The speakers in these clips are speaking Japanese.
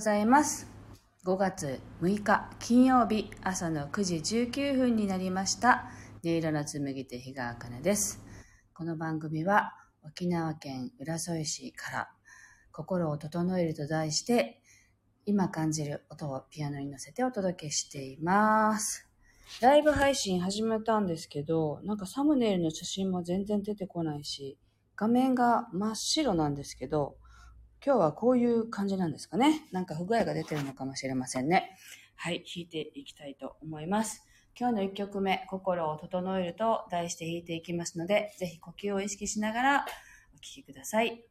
ございます。5月6日金曜日朝の9時19分になりました。音色の紡手日川茜です。この番組は沖縄県浦添市から心を整えると題して今感じる音をピアノに乗せてお届けしています。ライブ配信始めたんですけど、なんかサムネイルの写真も全然出てこないし、画面が真っ白なんですけど、今日はこういう感じなんですかね。なんか不具合が出てるのかもしれませんね。はい、弾いていきたいと思います。今日の1曲目、心を整えると題して弾いていきますので、ぜひ呼吸を意識しながらお聴きください。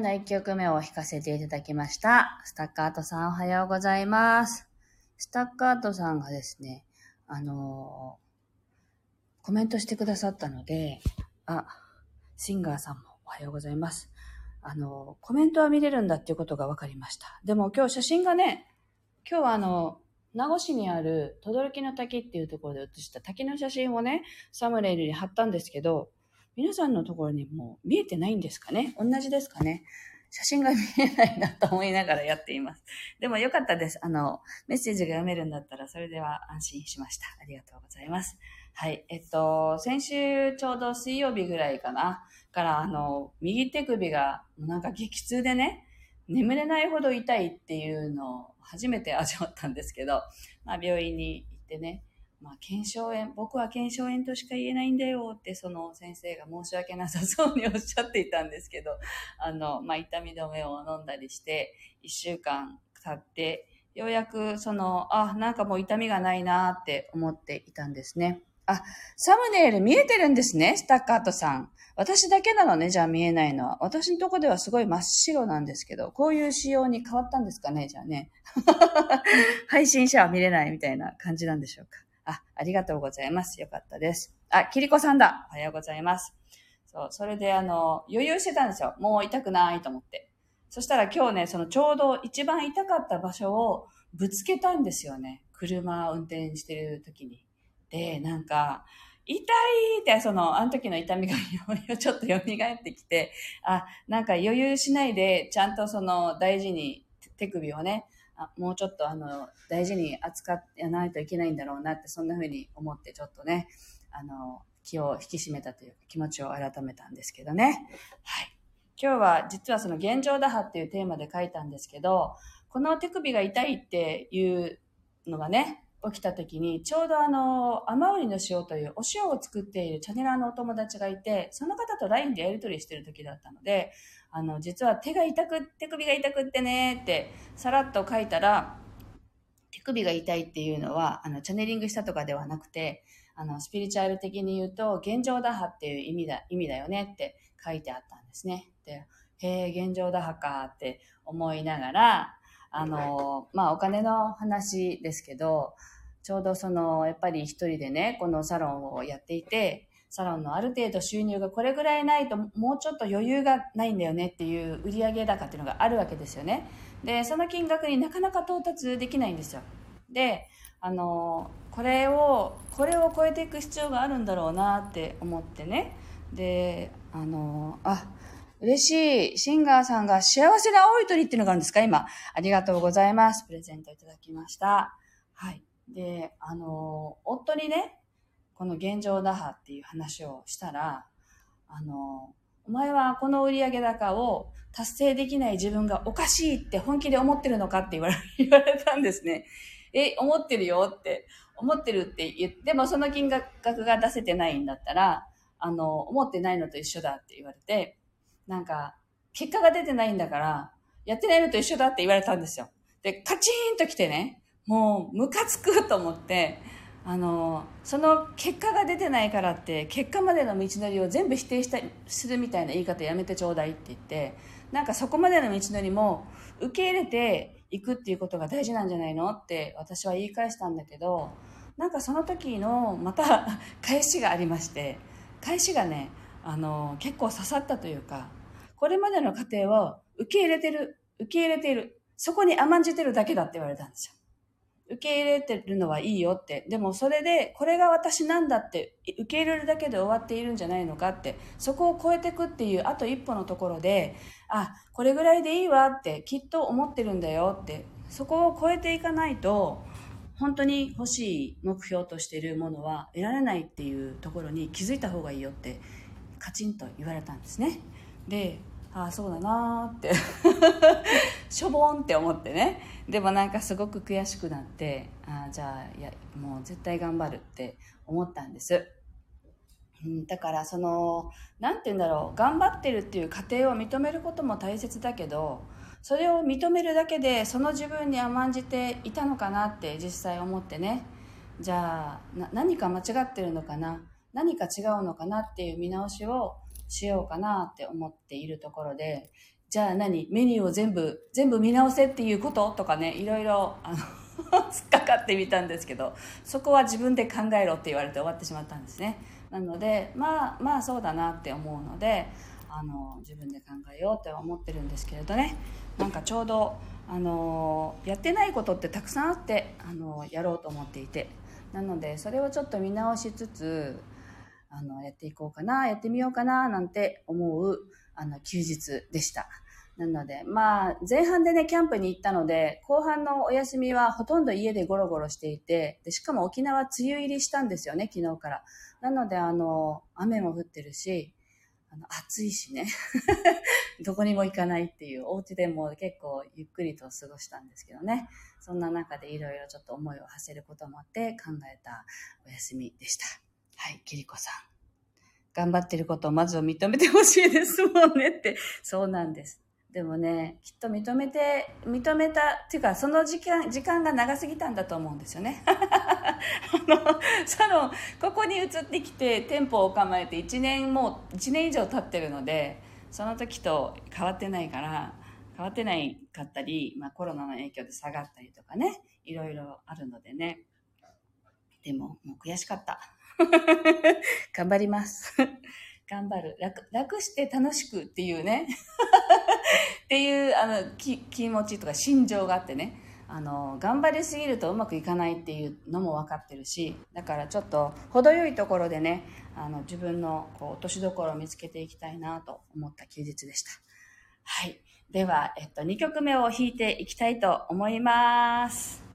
の1曲目を弾かせていただきました。スタッカートさんおはようございます。スタッカートさんがですね、あのーコメントしてくださったので、あ、シンガーさんもおはようございます。あのーコメントは見れるんだっていうことが分かりました。でも今日写真がね、今日はあの、名護市にある轟の滝っていうところで写した滝の写真をね、サムネイルに貼ったんですけど、皆さんのところにもう見えてないんですかね？同じですかね？写真が見えないなと思いながらやっています。でもよかったです。あの、メッセージが読めるんだったらそれでは安心しました。ありがとうございます。はい。えっと、先週ちょうど水曜日ぐらいかな？から、あの、右手首がなんか激痛でね、眠れないほど痛いっていうのを初めて味わったんですけど、まあ病院に行ってね、まあ、検証炎、僕は検証炎としか言えないんだよって、その先生が申し訳なさそうにおっしゃっていたんですけど、あの、まあ、痛み止めを飲んだりして、1週間経って、ようやくその、あ、なんかもう痛みがないなって思っていたんですね。あ、サムネイル見えてるんですね、スタッカートさん。私だけなのね、じゃあ見えないのは。私のとこではすごい真っ白なんですけど、こういう仕様に変わったんですかね、じゃあね。配信者は見れないみたいな感じなんでしょうか。あ、ありがとうございます。よかったです。あ、キリコさんだ。おはようございます。そう、それであの、余裕してたんですよ。もう痛くないと思って。そしたら今日ね、そのちょうど一番痛かった場所をぶつけたんですよね。車を運転してる時に。で、なんか、痛いって、その、あの時の痛みが ちょっと蘇ってきて、あ、なんか余裕しないで、ちゃんとその大事に手首をね、あもうちょっとあの、大事に扱ってやないといけないんだろうなって、そんな風に思ってちょっとね、あの、気を引き締めたというか気持ちを改めたんですけどね。はい。今日は実はその現状打破っていうテーマで書いたんですけど、この手首が痛いっていうのがね、起きた時に、ちょうどあの、甘売りの塩というお塩を作っているチャネラーのお友達がいて、その方と LINE でやり取りしてる時だったので、あの、実は手が痛く、手首が痛くってねって、さらっと書いたら、手首が痛いっていうのは、あの、チャネリングしたとかではなくて、あの、スピリチュアル的に言うと、現状打破っていう意味だ、意味だよねって書いてあったんですね。で、へえ、現状打破かって思いながら、あの、まあ、お金の話ですけど、ちょうどその、やっぱり一人でね、このサロンをやっていて、サロンのある程度収入がこれぐらいないと、もうちょっと余裕がないんだよねっていう売上高っていうのがあるわけですよね。で、その金額になかなか到達できないんですよ。で、あの、これを、これを超えていく必要があるんだろうなって思ってね。で、あの、あ、嬉しい。シンガーさんが幸せな青い鳥っていうのがあるんですか？今。ありがとうございます。プレゼントいただきました。はい。で、あの、夫にね、この現状打破っていう話をしたら、あの、お前はこの売上高を達成できない自分がおかしいって本気で思ってるのかって言われ 言われたんですね。え、思ってるよって、思ってるって言って、もその金額が出せてないんだったら、あの、思ってないのと一緒だって言われて、なんか、結果が出てないんだから、やってないのと一緒だって言われたんですよ。で、カチンと来てね、もう、ムカつくと思って、あの、その結果が出てないからって、結果までの道のりを全部否定したするみたいな言い方やめてちょうだいって言って、なんかそこまでの道のりも受け入れていくっていうことが大事なんじゃないのって私は言い返したんだけど、なんかその時のまた返しがありまして、返しがね、あの、結構刺さったというか、これまでの過程を受け入れてる、受け入れている。そこに甘んじてるだけだって言われたんですよ。受け入れてるのはいいよって。でもそれで、これが私なんだって受け入れるだけで終わっているんじゃないのかって、そこを超えていくっていうあと一歩のところで、あ、これぐらいでいいわってきっと思ってるんだよって、そこを超えていかないと、本当に欲しい目標としているものは得られないっていうところに気づいた方がいいよってカチンと言われたんですね。で、ああそうだなーって。しょぼんって思ってね。でもなんかすごく悔しくなってああじゃあいやもう絶対頑張るって思ったんです、うん、だからその何て言うんだろう。頑張ってるっていう過程を認めることも大切だけどそれを認めるだけでその自分に甘んじていたのかなって実際思ってね。じゃあ何か間違ってるのかな？何か違うのかなっていう見直しをしようかなって思っているところで、じゃあ何？メニューを全部、全部見直せっていうこと？とかね、いろいろ、あの 突っかかってみたんですけど、そこは自分で考えろって言われて終わってしまったんですね。なので、まあ、まあそうだなって思うので、あの、自分で考えようって思ってるんですけれどね。なんかちょうど、あの、やってないことってたくさんあって、あの、やろうと思っていて。なので、それをちょっと見直しつつ、あの、やっていこうかな、やってみようかな、なんて思う、あの、休日でした。なので、まあ、前半でね、キャンプに行ったので、後半のお休みはほとんど家でゴロゴロしていて、でしかも沖縄梅雨入りしたんですよね、昨日から。なので、あの、雨も降ってるし、あの暑いしね。どこにも行かないっていう、お家でも結構ゆっくりと過ごしたんですけどね。そんな中でいろいろちょっと思いを馳せることもあって考えたお休みでした。はい、キリコさん。頑張ってることをまずは認めてほしいですもんねって。そうなんです。でもね、きっと認めて、認めた、っていうか、その時間、時間が長すぎたんだと思うんですよね。あの、その、ここに移ってきて、店舗を構えて1年もう、1年以上経ってるので、その時と変わってないから、変わってないかったり、まあコロナの影響で下がったりとかね、いろいろあるのでね。でも、もう悔しかった。頑張ります。頑張る。楽、楽して楽しくっていうね。っていう、あの、気、気持ちとか心情があってね。あの、頑張りすぎるとうまくいかないっていうのも分かってるし、だからちょっと程よいところでね、あの、自分のこう落としどころを見つけていきたいなと思った休日でした。はい。では、えっと、2曲目を弾いていきたいと思います。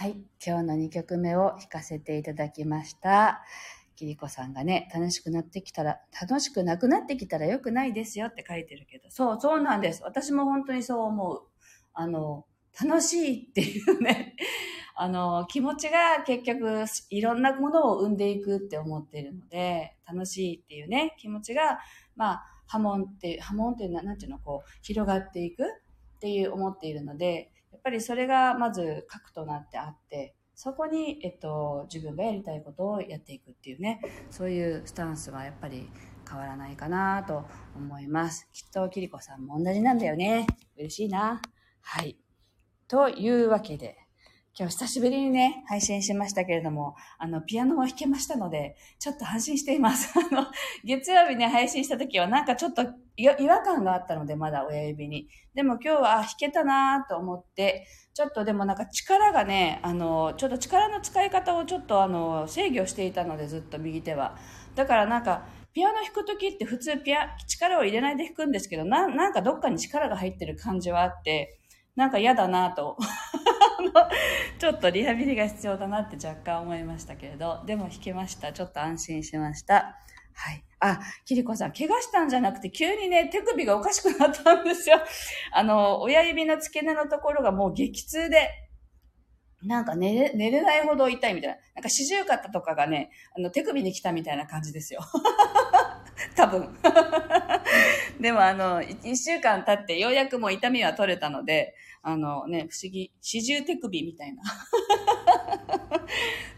はい今日の2曲目を弾かせていただきました。キリコさんがね、楽しくなってきたら、楽しくなくなってきたら良くないですよって書いてるけど、そう、そうなんです。私も本当にそう思う。あの、楽しいっていうね、あの、気持ちが結局いろんなものを生んでいくって思ってるので、楽しいっていうね、気持ちが、まあ、波紋って、波紋っていうのは、なんていうの、こう、広がっていく。っていう思っているので、ぱりそれがまず核となってあって、そこに、えっと、自分がやりたいことをやっていくっていうね、そういうスタンスはやっぱり変わらないかなと思います。きっとキリコさんも同じなんだよね。嬉しいな。はい。というわけで、今日久しぶりにね、配信しましたけれども、あの、ピアノを弾けましたので、ちょっと安心しています。あの、月曜日ね、配信した時はなんかちょっと違和感があったので、まだ親指に。でも今日は弾けたなと思って、ちょっとでもなんか力がね、あの、ちょっと力の使い方をちょっとあの、制御していたので、ずっと右手は。だからなんか、ピアノ弾くときって普通ピア、力を入れないで弾くんですけど、な、なんかどっかに力が入ってる感じはあって、なんか嫌だなと ちょっとリハビリが必要だなって若干思いましたけれど、でも弾けました。ちょっと安心しました。はい。あ、キリコさん、怪我したんじゃなくて、急にね、手首がおかしくなったんですよ。あの、親指の付け根のところがもう激痛で、なんか寝れ、寝れないほど痛いみたいな。なんか四十肩とかがね、あの、手首に来たみたいな感じですよ。多分。でもあの、一週間経ってようやくもう痛みは取れたので、あのね、不思議、四十手首みたいな。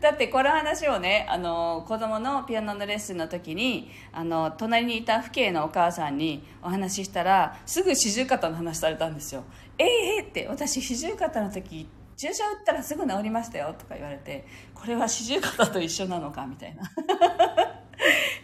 だってこの話をね、あの、子供のピアノのレッスンの時に、あの、隣にいた父兄のお母さんにお話ししたら、すぐ四十肩の話されたんですよ。ええー、って、私四十肩の時、注射打ったらすぐ治りましたよとか言われて、これは四十肩と一緒なのかみたいな。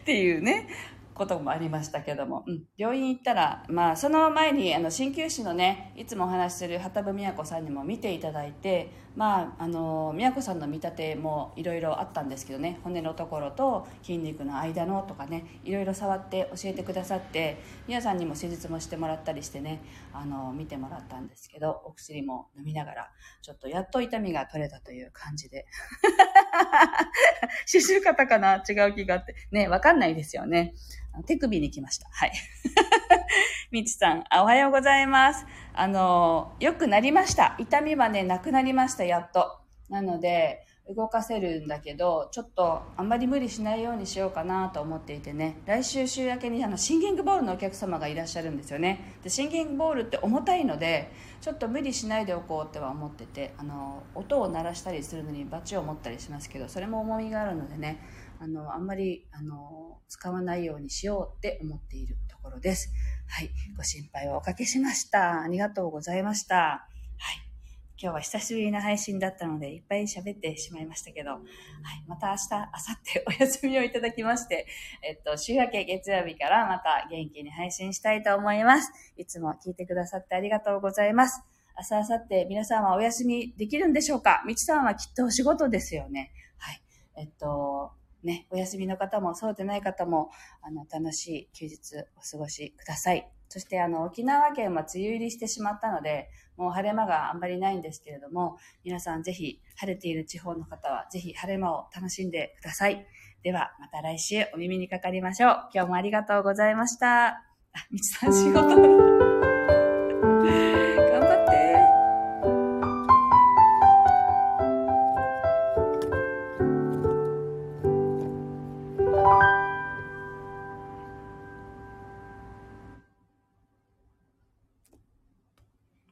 っていうね、こともありましたけども、うん、病院行ったら、まあ、その前にあの鍼灸師のねいつもお話しする畑部子さんにも見ていただいて、まあ、あの子さんの見立てもいろいろあったんですけどね。骨のところと筋肉の間のとかねいろいろ触って教えてくださって皆さんにも施術もしてもらったりしてねあの見てもらったんですけどお薬も飲みながらちょっとやっと痛みが取れたという感じで。刺繍方かな？違う気があって。ねわかんないですよね。手首に来ました。はい。みちさん、おはようございます。あの、良くなりました。痛みはね、なくなりました、やっと。なので、動かせるんだけど、ちょっとあんまり無理しないようにしようかなと思っていてね、来週週明けにあのシンギングボールのお客様がいらっしゃるんですよね。で、シンギングボールって重たいので、ちょっと無理しないでおこうっては思ってて、あの、音を鳴らしたりするのにバチを持ったりしますけど、それも重みがあるのでね、あの、あんまり、あの、使わないようにしようって思っているところです。はい。ご心配をおかけしました。ありがとうございました。はい。今日は久しぶりな配信だったので、いっぱい喋ってしまいましたけど、はい。また明日、明後日 お休みをいただきまして、えっと、週明け月曜日からまた元気に配信したいと思います。いつも聞いてくださってありがとうございます。明日、明後日、皆さんはお休みできるんでしょうか？みちさんはきっとお仕事ですよね。はい。えっと、ね、お休みの方もそうでない方も、あの、楽しい休日お過ごしください。そして、あの、沖縄県は梅雨入りしてしまったので、もう晴れ間があんまりないんですけれども、皆さんぜひ、晴れている地方の方は、ぜひ晴れ間を楽しんでください。では、また来週お耳にかかりましょう。今日もありがとうございました。あ、みちさん仕事